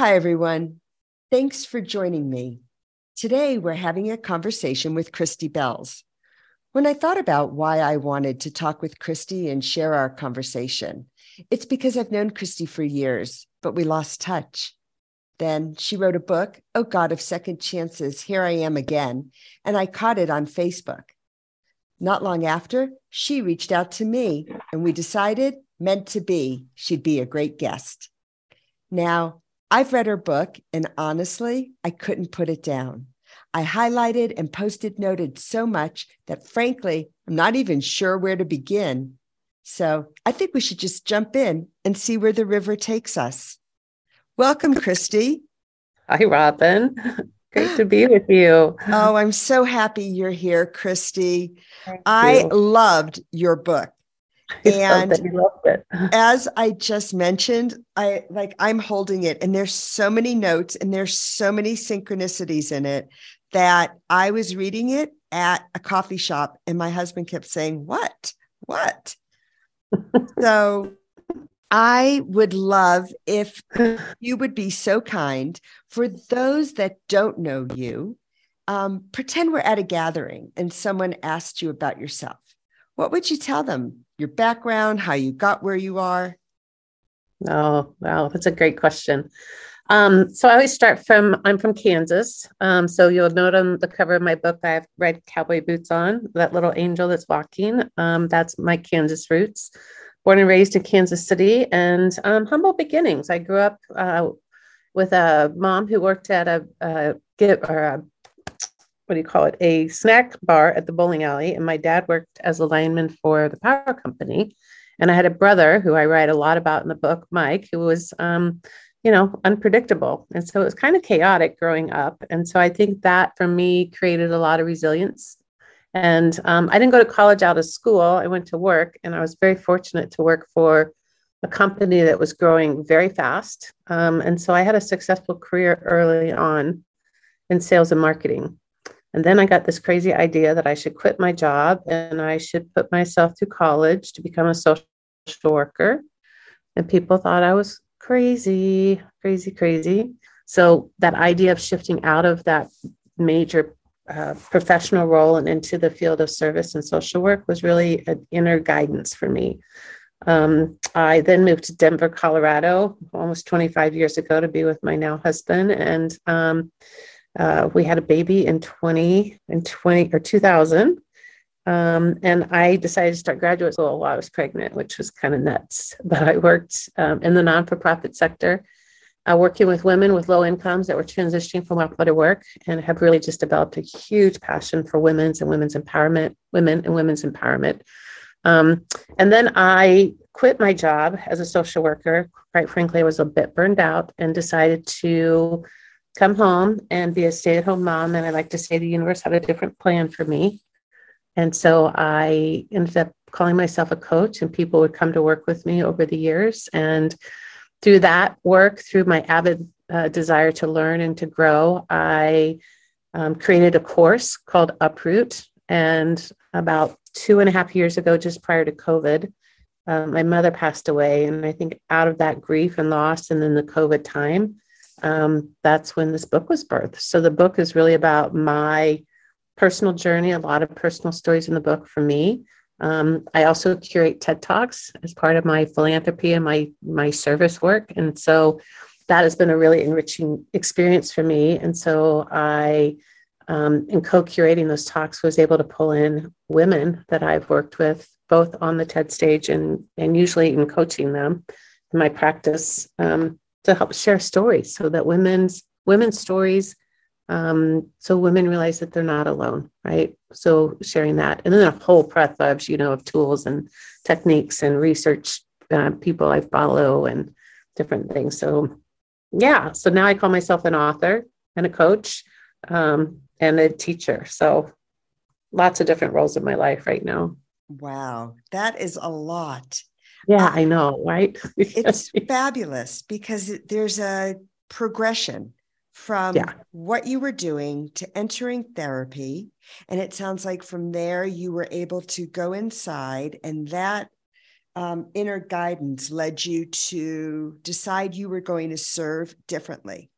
Hi, everyone. Thanks for joining me. Today, we're having a conversation with Christy Beltz. When I thought about why I wanted to talk with Christy and share our conversation, it's because I've known Christy for years, but we lost touch. Then she wrote a book, Oh God of Second Chances, Here I Am Again, and I caught it on Facebook. Not long after, she reached out to me, and we decided, meant to be, she'd be a great guest. Now, I've read her book, and honestly, I couldn't put it down. I highlighted and posted noted so much that frankly, I'm not even sure where to begin. So I think we should just jump in and see where the river takes us. Welcome, Christy. Hi, Robin. Great to be with you. Oh, I'm so happy you're here, Christy. I loved your book and as I just mentioned, I like I'm holding it, and there's so many notes and there's so many synchronicities in it that I was reading it at a coffee shop, and my husband kept saying, What? What? so I would love if you would be so kind for those that don't know you. Um, pretend we're at a gathering and someone asked you about yourself. What would you tell them? your background, how you got where you are? Oh, wow. That's a great question. Um, so I always start from I'm from Kansas. Um, so you'll note on the cover of my book, I have red cowboy boots on, that little angel that's walking. Um, that's my Kansas roots. Born and raised in Kansas City and um, humble beginnings. I grew up uh, with a mom who worked at a, a a what do you call it, a snack bar at the bowling alley. And my dad worked as a lineman for the power company. And I had a brother who I write a lot about in the book, Mike, who was, um, you know, unpredictable. And so it was kind of chaotic growing up. And so I think that for me created a lot of resilience. And um, I didn't go to college out of school. I went to work, and I was very fortunate to work for a company that was growing very fast. Um, and so I had a successful career early on in sales and marketing. And then I got this crazy idea that I should quit my job and I should put myself through college to become a social worker. And people thought I was crazy, crazy, crazy. So that idea of shifting out of that major uh, professional role and into the field of service and social work was really an inner guidance for me. Um, I then moved to Denver, Colorado, almost 25 years ago to be with my now husband. And um, uh, we had a baby in 20 in 20 or 2000. Um, and I decided to start graduate school while I was pregnant, which was kind of nuts. But I worked um, in the non for profit sector, uh, working with women with low incomes that were transitioning from to work, and have really just developed a huge passion for women's and women's empowerment, women and women's empowerment. Um, and then I quit my job as a social worker. Quite frankly, I was a bit burned out and decided to come home and be a stay at home mom. And I like to say the universe had a different plan for me. And so I ended up calling myself a coach, and people would come to work with me over the years. And through that work, through my avid uh, desire to learn and to grow, I um, created a course called Uproot. And about two and a half years ago, just prior to COVID, um, my mother passed away. And I think out of that grief and loss, and then the COVID time, um, that's when this book was birthed. So the book is really about my personal journey, a lot of personal stories in the book for me. Um, I also curate TED Talks as part of my philanthropy and my my service work, and so that has been a really enriching experience for me. And so I, um, in co-curating those talks, was able to pull in women that I've worked with both on the TED stage and and usually in coaching them in my practice. Um, to help share stories so that women's women's stories um, so women realize that they're not alone right? So sharing that. And then a whole breadth of you know of tools and techniques and research uh, people i follow and different things. So yeah. So now i call myself an author and a coach um, and a teacher. So lots of different roles in my life right now. Wow. That is a lot yeah, uh, I know, right? it's fabulous because there's a progression from yeah. what you were doing to entering therapy. And it sounds like from there you were able to go inside and that um, inner guidance led you to decide you were going to serve differently?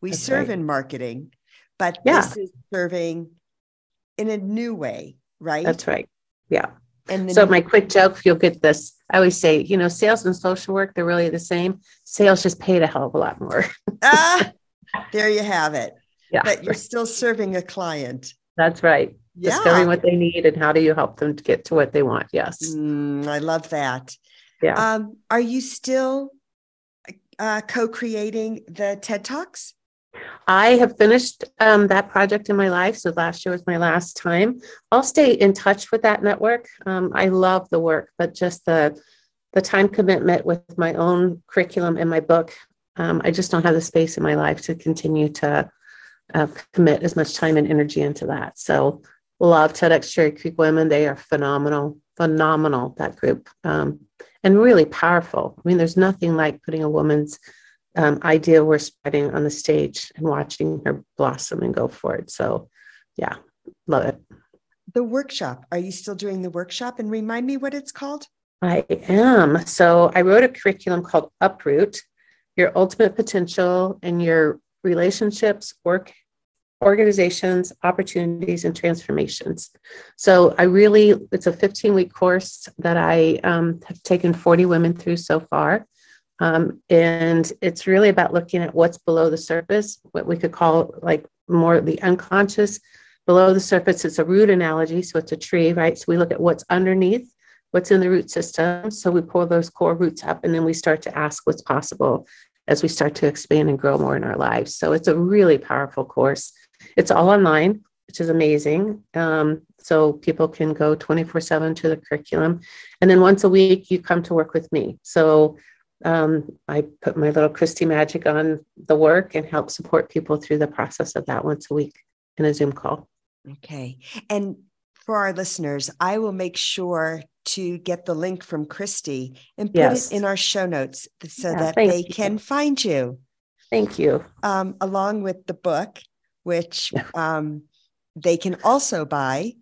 We That's serve right. in marketing, but yeah. this is serving in a new way, right? That's right. Yeah. And so my quick joke, you'll get this. I always say, you know, sales and social work, they're really the same. Sales just paid a hell of a lot more. ah, there you have it. Yeah. But you're still serving a client. That's right. Yeah. Discovering what they need and how do you help them to get to what they want. Yes. Mm, I love that. Yeah. Um, are you still uh, co-creating the TED Talks? I have finished um, that project in my life. So last year was my last time. I'll stay in touch with that network. Um, I love the work, but just the the time commitment with my own curriculum and my book, um, I just don't have the space in my life to continue to uh, commit as much time and energy into that. So love TEDx Cherry Creek Women. They are phenomenal, phenomenal, that group, um, and really powerful. I mean, there's nothing like putting a woman's um, idea we're spreading on the stage and watching her blossom and go forward. So, yeah, love it. The workshop. Are you still doing the workshop? And remind me what it's called. I am. So, I wrote a curriculum called Uproot Your Ultimate Potential and Your Relationships, Work, Organizations, Opportunities, and Transformations. So, I really, it's a 15 week course that I um, have taken 40 women through so far. Um, and it's really about looking at what's below the surface, what we could call like more the unconscious. Below the surface, it's a root analogy. So it's a tree, right? So we look at what's underneath, what's in the root system. So we pull those core roots up and then we start to ask what's possible as we start to expand and grow more in our lives. So it's a really powerful course. It's all online, which is amazing. Um, so people can go 24 7 to the curriculum. And then once a week, you come to work with me. So um, I put my little Christy magic on the work and help support people through the process of that once a week in a Zoom call. Okay. And for our listeners, I will make sure to get the link from Christy and put yes. it in our show notes so yeah, that they you. can find you. Thank you. Um, along with the book, which um, they can also buy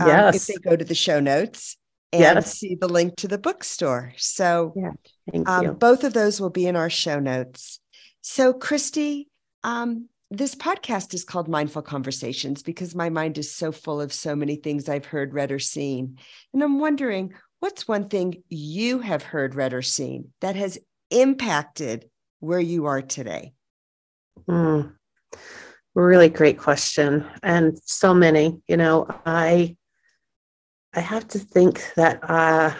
um, yes. if they go to the show notes and yes. see the link to the bookstore. So, yeah, um. Both of those will be in our show notes. So, Christy, um, this podcast is called Mindful Conversations because my mind is so full of so many things I've heard, read, or seen. And I'm wondering what's one thing you have heard, read, or seen that has impacted where you are today? Mm, really great question. And so many, you know, I I have to think that uh,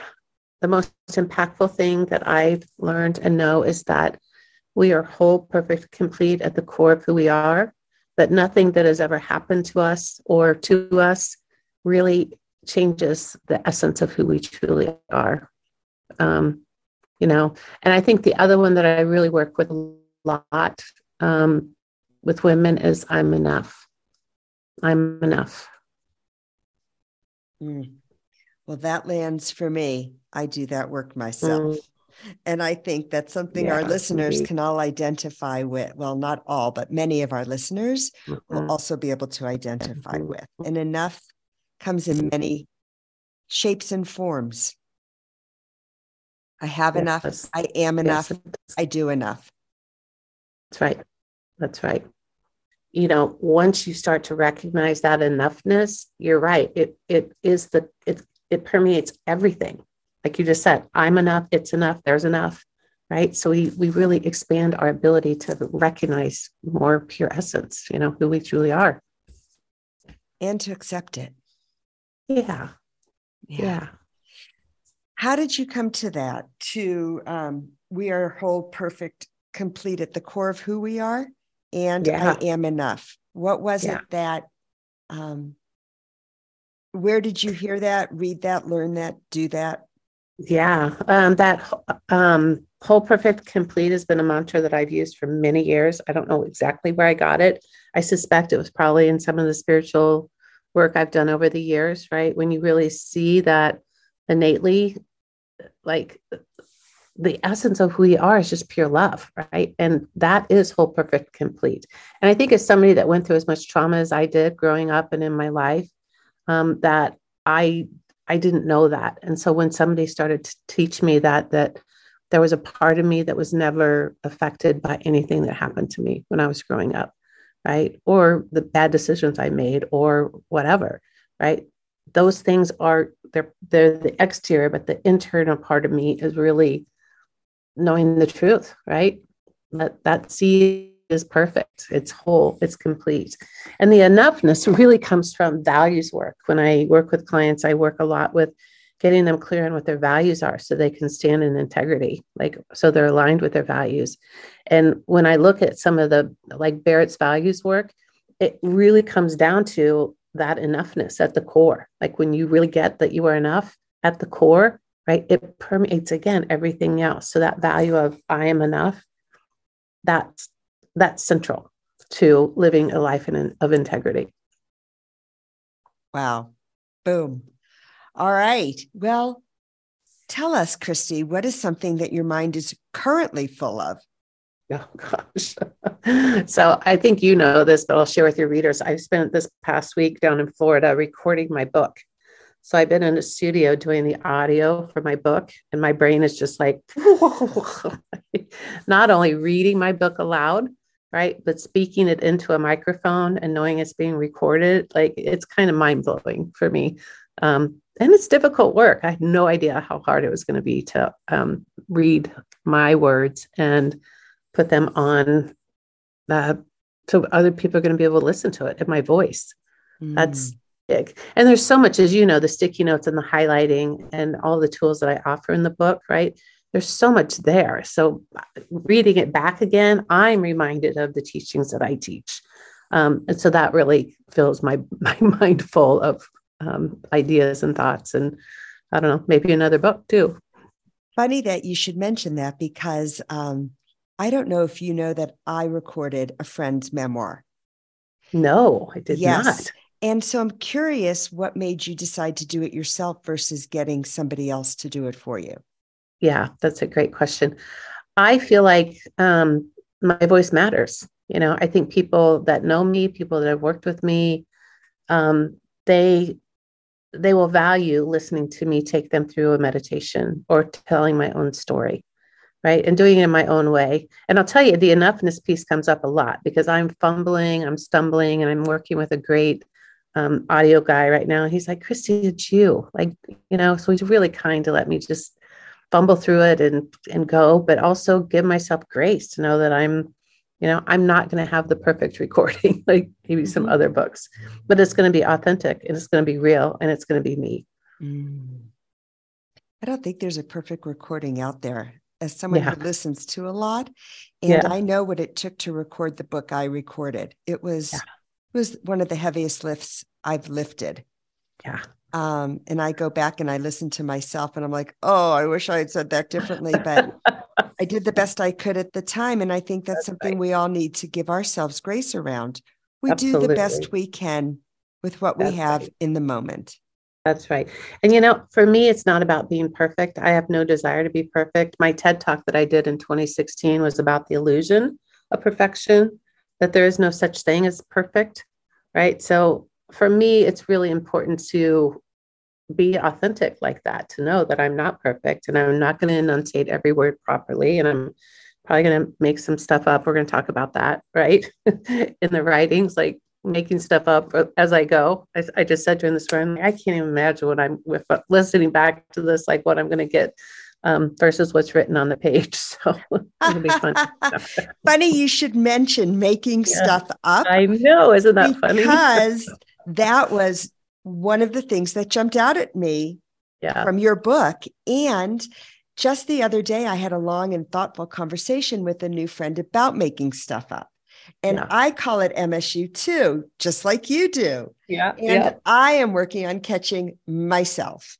the most impactful thing that I've learned and know is that we are whole, perfect, complete at the core of who we are, that nothing that has ever happened to us or to us really changes the essence of who we truly are. Um, you know, and I think the other one that I really work with a lot um, with women is I'm enough. I'm enough. Mm. Well, that lands for me. I do that work myself. Mm. And I think that's something yeah, our listeners indeed. can all identify with. Well, not all, but many of our listeners mm-hmm. will also be able to identify mm-hmm. with. And enough comes in many shapes and forms. I have yes. enough. I am enough. Yes. I do enough. That's right. That's right you know once you start to recognize that enoughness you're right it it is the it it permeates everything like you just said i'm enough it's enough there's enough right so we we really expand our ability to recognize more pure essence you know who we truly are and to accept it yeah yeah, yeah. how did you come to that to um, we are whole perfect complete at the core of who we are and yeah. I am enough. What was yeah. it that um where did you hear that, read that, learn that, do that? Yeah, um, that um, whole perfect complete has been a mantra that I've used for many years. I don't know exactly where I got it. I suspect it was probably in some of the spiritual work I've done over the years, right? When you really see that innately, like the essence of who we are is just pure love, right? And that is whole, perfect, complete. And I think as somebody that went through as much trauma as I did growing up and in my life, um, that I I didn't know that. And so when somebody started to teach me that, that there was a part of me that was never affected by anything that happened to me when I was growing up, right? Or the bad decisions I made or whatever, right? Those things are they're they're the exterior, but the internal part of me is really knowing the truth, right? That that seed is perfect. It's whole, it's complete. And the enoughness really comes from values work. When I work with clients, I work a lot with getting them clear on what their values are so they can stand in integrity, like so they're aligned with their values. And when I look at some of the like Barrett's values work, it really comes down to that enoughness at the core. Like when you really get that you are enough at the core, right? It permeates again everything else. So that value of I am enough, that's that's central to living a life in, of integrity. Wow. Boom. All right. Well, tell us, Christy, what is something that your mind is currently full of? Oh gosh. so I think you know this, but I'll share with your readers. I spent this past week down in Florida recording my book. So I've been in a studio doing the audio for my book, and my brain is just like not only reading my book aloud, right, but speaking it into a microphone and knowing it's being recorded. Like it's kind of mind blowing for me. Um, and it's difficult work. I had no idea how hard it was going to be to um, read my words and put them on uh, so other people are going to be able to listen to it in my voice. Mm. That's big. And there's so much, as you know, the sticky notes and the highlighting and all the tools that I offer in the book, right? There's so much there. So reading it back again, I'm reminded of the teachings that I teach. Um, and so that really fills my my mind full of um, ideas and thoughts. And I don't know, maybe another book too. Funny that you should mention that because um, I don't know if you know that I recorded a friend's memoir. No, I did yes. not. And so I'm curious what made you decide to do it yourself versus getting somebody else to do it for you? Yeah, that's a great question. I feel like um, my voice matters. You know, I think people that know me, people that have worked with me, um, they they will value listening to me take them through a meditation or telling my own story right and doing it in my own way and i'll tell you the enoughness piece comes up a lot because i'm fumbling i'm stumbling and i'm working with a great um, audio guy right now he's like christy it's you like you know so he's really kind to let me just fumble through it and and go but also give myself grace to know that i'm you know i'm not going to have the perfect recording like maybe some mm-hmm. other books but it's going to be authentic and it's going to be real and it's going to be me mm. i don't think there's a perfect recording out there as someone yeah. who listens to a lot and yeah. i know what it took to record the book i recorded it was yeah. it was one of the heaviest lifts i've lifted yeah um, and I go back and I listen to myself and I'm like, oh, I wish I had said that differently. But I did the best I could at the time. And I think that's, that's something right. we all need to give ourselves grace around. We Absolutely. do the best we can with what that's we have right. in the moment. That's right. And you know, for me, it's not about being perfect. I have no desire to be perfect. My TED talk that I did in 2016 was about the illusion of perfection, that there is no such thing as perfect. Right. So for me, it's really important to be authentic like that to know that I'm not perfect and I'm not going to enunciate every word properly and I'm probably going to make some stuff up. We're going to talk about that, right? In the writings, like making stuff up as I go. I, I just said during this room, I can't even imagine what I'm with listening back to this, like what I'm going to get um, versus what's written on the page. So it'll be fun. funny you should mention making yeah, stuff up. I know, isn't that because funny? Because that was one of the things that jumped out at me yeah. from your book. And just the other day, I had a long and thoughtful conversation with a new friend about making stuff up. And yeah. I call it MSU too, just like you do. Yeah. And yeah. I am working on catching myself.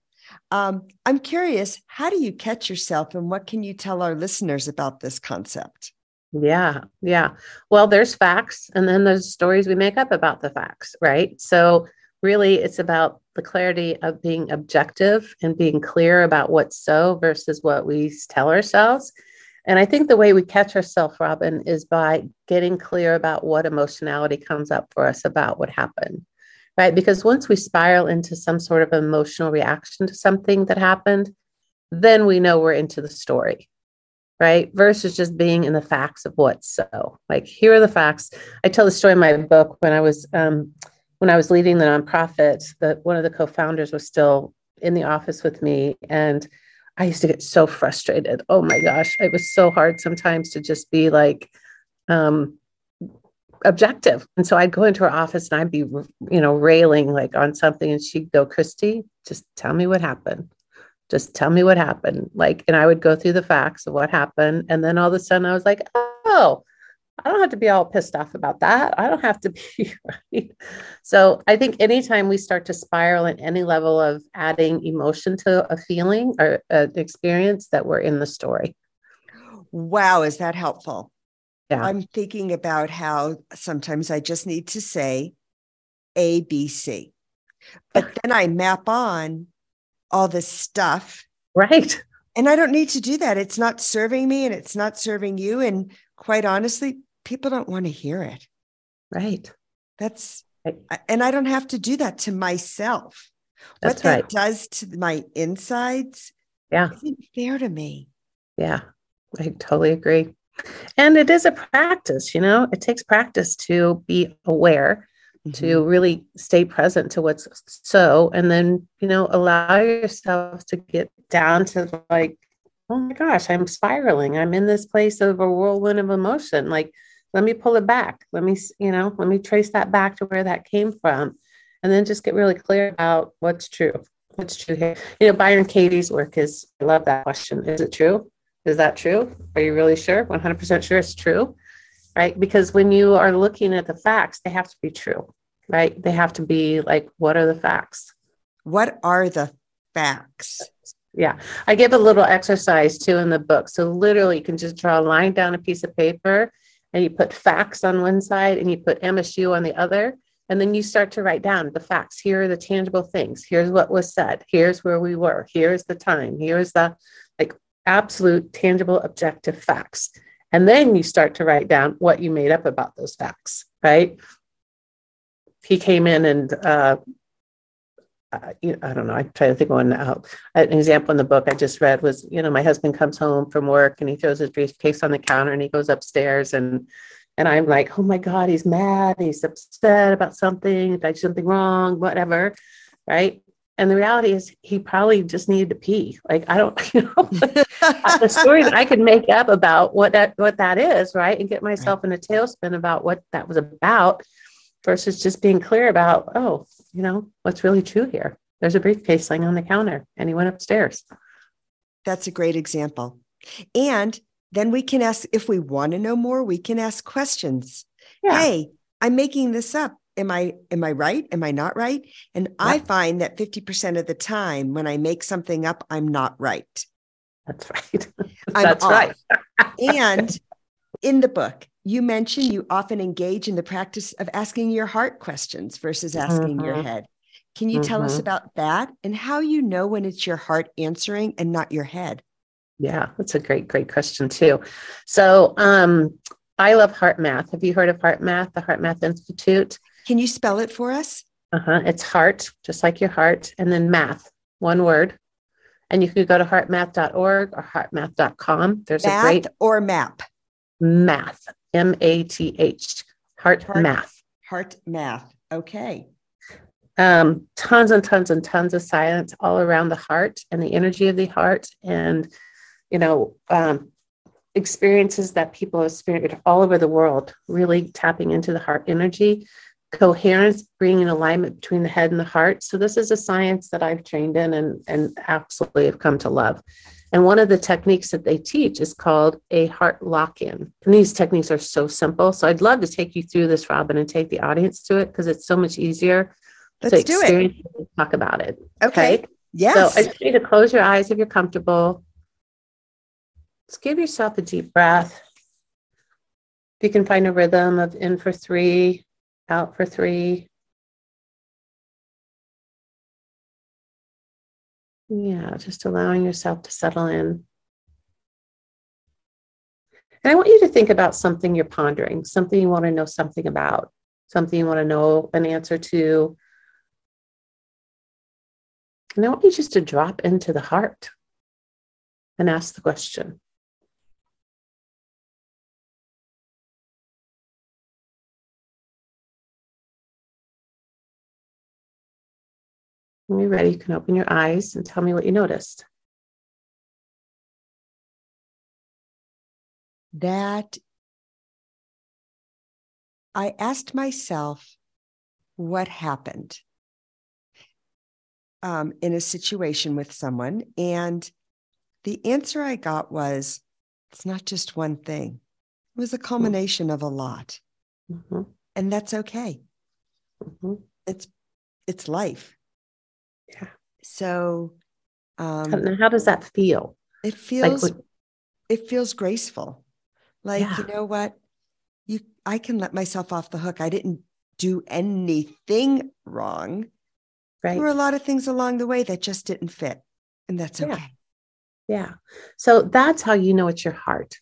Um, I'm curious, how do you catch yourself and what can you tell our listeners about this concept? Yeah, yeah. Well, there's facts and then there's stories we make up about the facts, right? So really it's about the clarity of being objective and being clear about what's so versus what we tell ourselves. And I think the way we catch ourselves, Robin, is by getting clear about what emotionality comes up for us about what happened. right? Because once we spiral into some sort of emotional reaction to something that happened, then we know we're into the story, right? Versus just being in the facts of what's so. Like, here are the facts. I tell the story in my book when I was um, when I was leading the nonprofit. That one of the co-founders was still in the office with me, and I used to get so frustrated. Oh my gosh, it was so hard sometimes to just be like. Um, objective. And so I'd go into her office and I'd be, you know, railing like on something and she'd go, Christy, just tell me what happened. Just tell me what happened. Like, and I would go through the facts of what happened. And then all of a sudden I was like, oh, I don't have to be all pissed off about that. I don't have to be right. So I think anytime we start to spiral in any level of adding emotion to a feeling or an experience, that we're in the story. Wow, is that helpful? Yeah. I'm thinking about how sometimes I just need to say A, B, C. But then I map on all this stuff. Right. And I don't need to do that. It's not serving me and it's not serving you. And quite honestly, people don't want to hear it. Right. That's, right. and I don't have to do that to myself. That's what that right. does to my insides yeah. isn't fair to me. Yeah, I totally agree. And it is a practice, you know, it takes practice to be aware, mm-hmm. to really stay present to what's so, and then, you know, allow yourself to get down to like, oh my gosh, I'm spiraling. I'm in this place of a whirlwind of emotion. Like, let me pull it back. Let me, you know, let me trace that back to where that came from. And then just get really clear about what's true. What's true here? You know, Byron Katie's work is, I love that question. Is it true? Is that true? Are you really sure? 100% sure it's true? Right? Because when you are looking at the facts, they have to be true, right? They have to be like, what are the facts? What are the facts? Yeah. I give a little exercise too in the book. So literally, you can just draw a line down a piece of paper and you put facts on one side and you put MSU on the other. And then you start to write down the facts. Here are the tangible things. Here's what was said. Here's where we were. Here's the time. Here's the like absolute, tangible, objective facts. And then you start to write down what you made up about those facts, right? He came in and, uh, uh, you know, I don't know, I'm trying to think of one now. An example in the book I just read was, you know, my husband comes home from work and he throws his briefcase on the counter and he goes upstairs and and I'm like, oh my God, he's mad, he's upset about something, did I do something wrong, whatever. Right. And the reality is, he probably just needed to pee. Like I don't, you know, the story that I could make up about what that what that is, right, and get myself in a tailspin about what that was about, versus just being clear about, oh, you know, what's really true here. There's a briefcase laying on the counter, and he went upstairs. That's a great example, and then we can ask if we want to know more. We can ask questions. Yeah. Hey, I'm making this up am I am I right? Am I not right? And yeah. I find that 50% of the time when I make something up, I'm not right. That's right. That's right. and in the book, you mention you often engage in the practice of asking your heart questions versus asking mm-hmm. your head. Can you mm-hmm. tell us mm-hmm. about that and how you know when it's your heart answering and not your head? Yeah, that's a great, great question too. So, um, I love heart math. Have you heard of heart math, the Heart Math Institute? Can you spell it for us? Uh-huh. It's heart, just like your heart, and then math, one word. And you can go to heartmath.org or heartmath.com. There's math a great or map. Math, M A T H, heart, heart math. Heart math. Okay. Um, tons and tons and tons of science all around the heart and the energy of the heart, and you know, um, experiences that people have experienced all over the world, really tapping into the heart energy coherence, bringing alignment between the head and the heart. So this is a science that I've trained in and, and absolutely have come to love. And one of the techniques that they teach is called a heart lock in. And these techniques are so simple. So I'd love to take you through this, Robin, and take the audience to it because it's so much easier Let's to do it. talk about it. Okay. okay? Yes. So I want you to close your eyes if you're comfortable. Just give yourself a deep breath. If you can find a rhythm of in for three, out for three. Yeah, just allowing yourself to settle in. And I want you to think about something you're pondering, something you want to know something about, something you want to know an answer to, And I want you just to drop into the heart and ask the question. When you're ready, you can open your eyes and tell me what you noticed. That I asked myself what happened um, in a situation with someone. And the answer I got was it's not just one thing, it was a culmination mm-hmm. of a lot. Mm-hmm. And that's okay. Mm-hmm. It's it's life. Yeah. So um how, does that feel? It feels like it feels graceful. Like, yeah. you know what? You I can let myself off the hook. I didn't do anything wrong. Right. There were a lot of things along the way that just didn't fit. And that's okay. Yeah. yeah. So that's how you know it's your heart,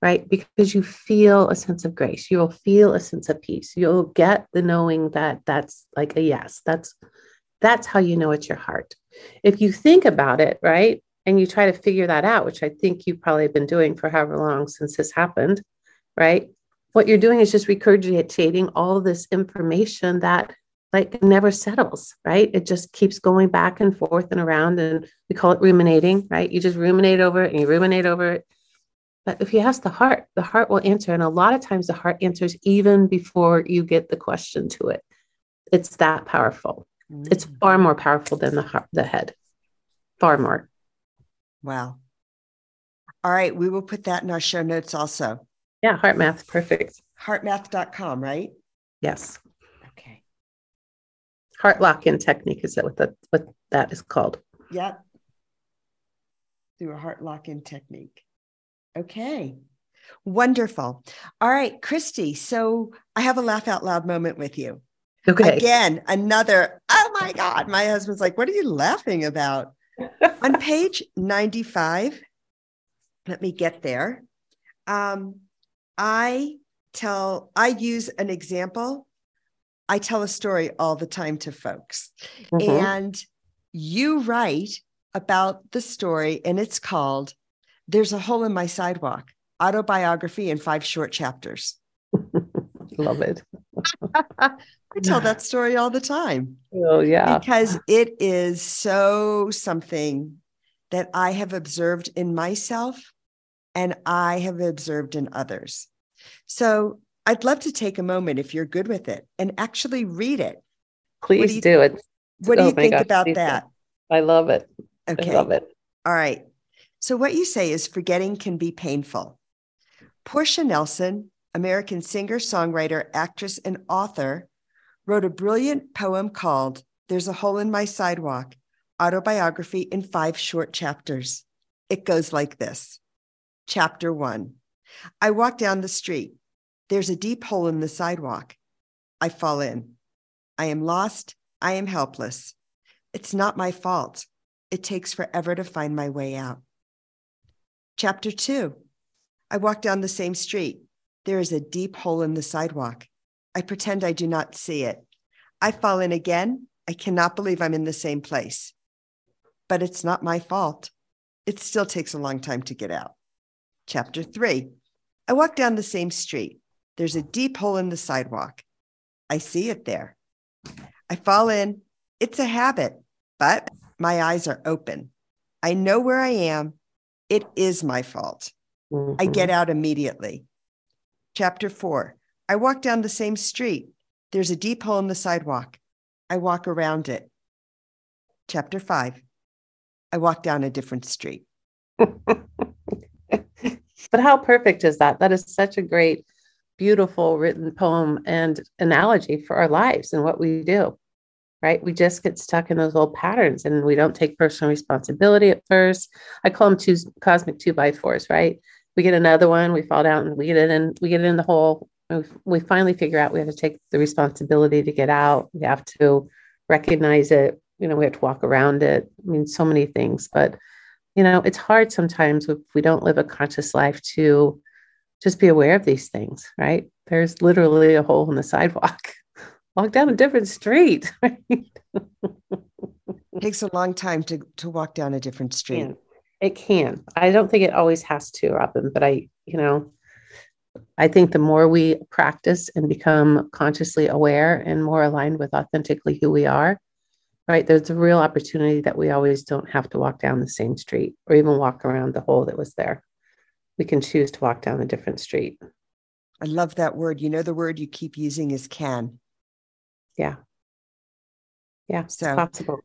right? Because you feel a sense of grace. You'll feel a sense of peace. You'll get the knowing that that's like a yes. That's that's how you know it's your heart. If you think about it, right? And you try to figure that out, which I think you've probably been doing for however long since this happened, right? What you're doing is just regurgitating all this information that like never settles, right? It just keeps going back and forth and around. And we call it ruminating, right? You just ruminate over it and you ruminate over it. But if you ask the heart, the heart will answer. And a lot of times the heart answers even before you get the question to it. It's that powerful. It's far more powerful than the heart, the head. Far more. Wow. All right. We will put that in our show notes also. Yeah, HeartMath. Perfect. Heartmath.com, right? Yes. Okay. Heart lock in technique is that what that what that is called? Yep. Through a heart lock in technique. Okay. Wonderful. All right, Christy. So I have a laugh out loud moment with you. Okay. Again, another, oh my God. My husband's like, what are you laughing about? On page 95, let me get there. Um, I tell, I use an example. I tell a story all the time to folks. Mm-hmm. And you write about the story, and it's called There's a Hole in My Sidewalk Autobiography in Five Short Chapters. Love it. I tell that story all the time. Oh, yeah. Because it is so something that I have observed in myself and I have observed in others. So I'd love to take a moment, if you're good with it, and actually read it. Please do, do, it. What do oh you think gosh, about that? Do. I love it. Okay. I love it. All right. So, what you say is forgetting can be painful. Portia Nelson, American singer, songwriter, actress, and author, wrote a brilliant poem called There's a Hole in My Sidewalk Autobiography in Five Short Chapters. It goes like this Chapter One I walk down the street. There's a deep hole in the sidewalk. I fall in. I am lost. I am helpless. It's not my fault. It takes forever to find my way out. Chapter two I walk down the same street. There is a deep hole in the sidewalk. I pretend I do not see it. I fall in again. I cannot believe I'm in the same place. But it's not my fault. It still takes a long time to get out. Chapter three I walk down the same street. There's a deep hole in the sidewalk. I see it there. I fall in. It's a habit, but my eyes are open. I know where I am. It is my fault. Mm-hmm. I get out immediately. Chapter four I walk down the same street. There's a deep hole in the sidewalk. I walk around it. Chapter five I walk down a different street. but how perfect is that? That is such a great, beautiful written poem and analogy for our lives and what we do, right? We just get stuck in those old patterns and we don't take personal responsibility at first. I call them two cosmic two by fours, right? We get another one, we fall down and we get it in, we get in the hole, we finally figure out we have to take the responsibility to get out. We have to recognize it. You know, we have to walk around it. I mean, so many things, but you know, it's hard sometimes if we don't live a conscious life to just be aware of these things, right? There's literally a hole in the sidewalk. Walk down a different street. Right? It takes a long time to to walk down a different street. Can. It can. I don't think it always has to, Robin, but I, you know, I think the more we practice and become consciously aware and more aligned with authentically who we are, right? There's a real opportunity that we always don't have to walk down the same street or even walk around the hole that was there. We can choose to walk down a different street. I love that word. You know, the word you keep using is can. Yeah. Yeah. So, possible.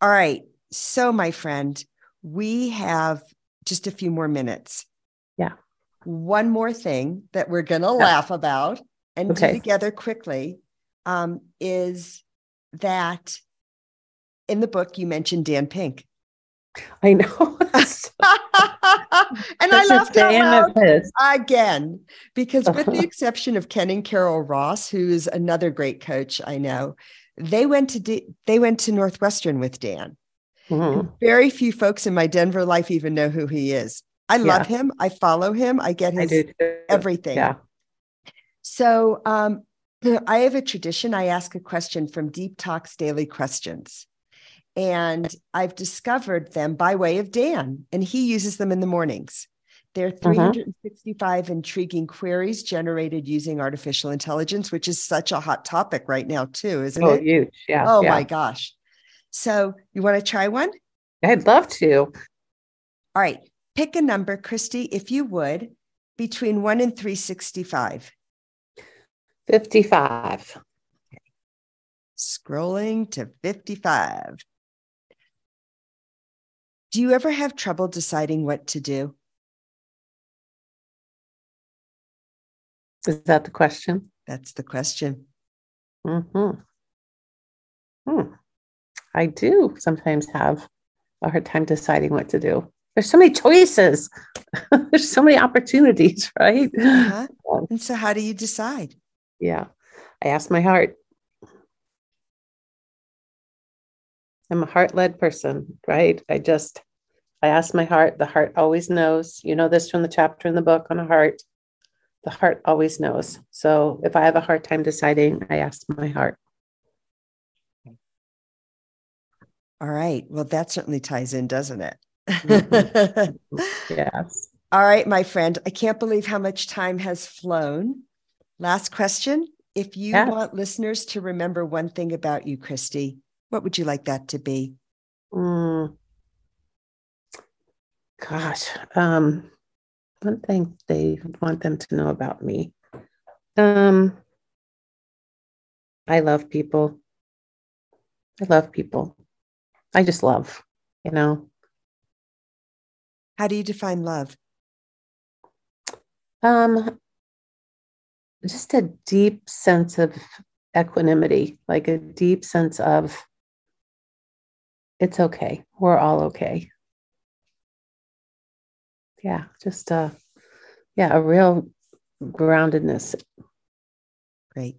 All right. So, my friend, we have just a few more minutes. Yeah. One more thing that we're going to yeah. laugh about and okay. do together quickly um, is that in the book you mentioned Dan Pink. I know. and I laughed out loud again because, with the exception of Ken and Carol Ross, who's another great coach I know, they went to D- they went to Northwestern with Dan. Mm-hmm. Very few folks in my Denver life even know who he is. I love yeah. him. I follow him. I get his I everything. Yeah. So um, I have a tradition. I ask a question from Deep Talks Daily Questions. And I've discovered them by way of Dan, and he uses them in the mornings. There are 365 uh-huh. intriguing queries generated using artificial intelligence, which is such a hot topic right now, too, isn't oh, it? huge. Yeah. Oh yeah. my gosh. So, you want to try one? I'd love to. All right. Pick a number, Christy, if you would, between 1 and 365. 55. Scrolling to 55. Do you ever have trouble deciding what to do? Is that the question? That's the question. Hmm. Hmm. I do sometimes have a hard time deciding what to do. There's so many choices. There's so many opportunities, right? Uh-huh. And so, how do you decide? Yeah, I ask my heart. I'm a heart led person, right? I just, I ask my heart. The heart always knows. You know this from the chapter in the book on a heart. The heart always knows. So if I have a hard time deciding, I ask my heart. All right. Well, that certainly ties in, doesn't it? Mm-hmm. yes. All right, my friend. I can't believe how much time has flown. Last question. If you yes. want listeners to remember one thing about you, Christy, what would you like that to be? Mm. Gosh, um, one thing they want them to know about me. Um, I love people. I love people. I just love, you know. How do you define love? Um, just a deep sense of equanimity, like a deep sense of it's okay. We're all okay. Yeah, just a yeah, a real groundedness. Great.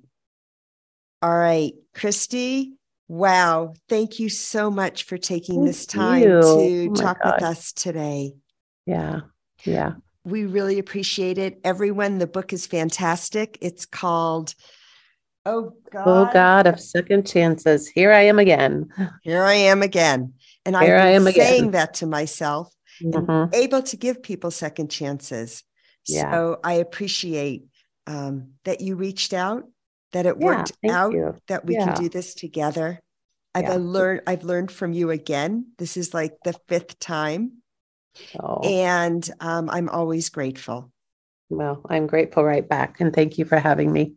All right, Christy, Wow. Thank you so much for taking Thank this time you. to oh talk with us today. Yeah. Yeah. We really appreciate it. Everyone, the book is fantastic. It's called Oh, oh God. Oh God of second chances. Here I am again. Here I am again. And Here I am saying again. that to myself mm-hmm. and able to give people second chances. Yeah. So I appreciate um, that you reached out that it worked yeah, out you. that we yeah. can do this together. I've yeah. learned I've learned from you again. This is like the fifth time. Oh. And um, I'm always grateful. Well, I'm grateful right back. And thank you for having me.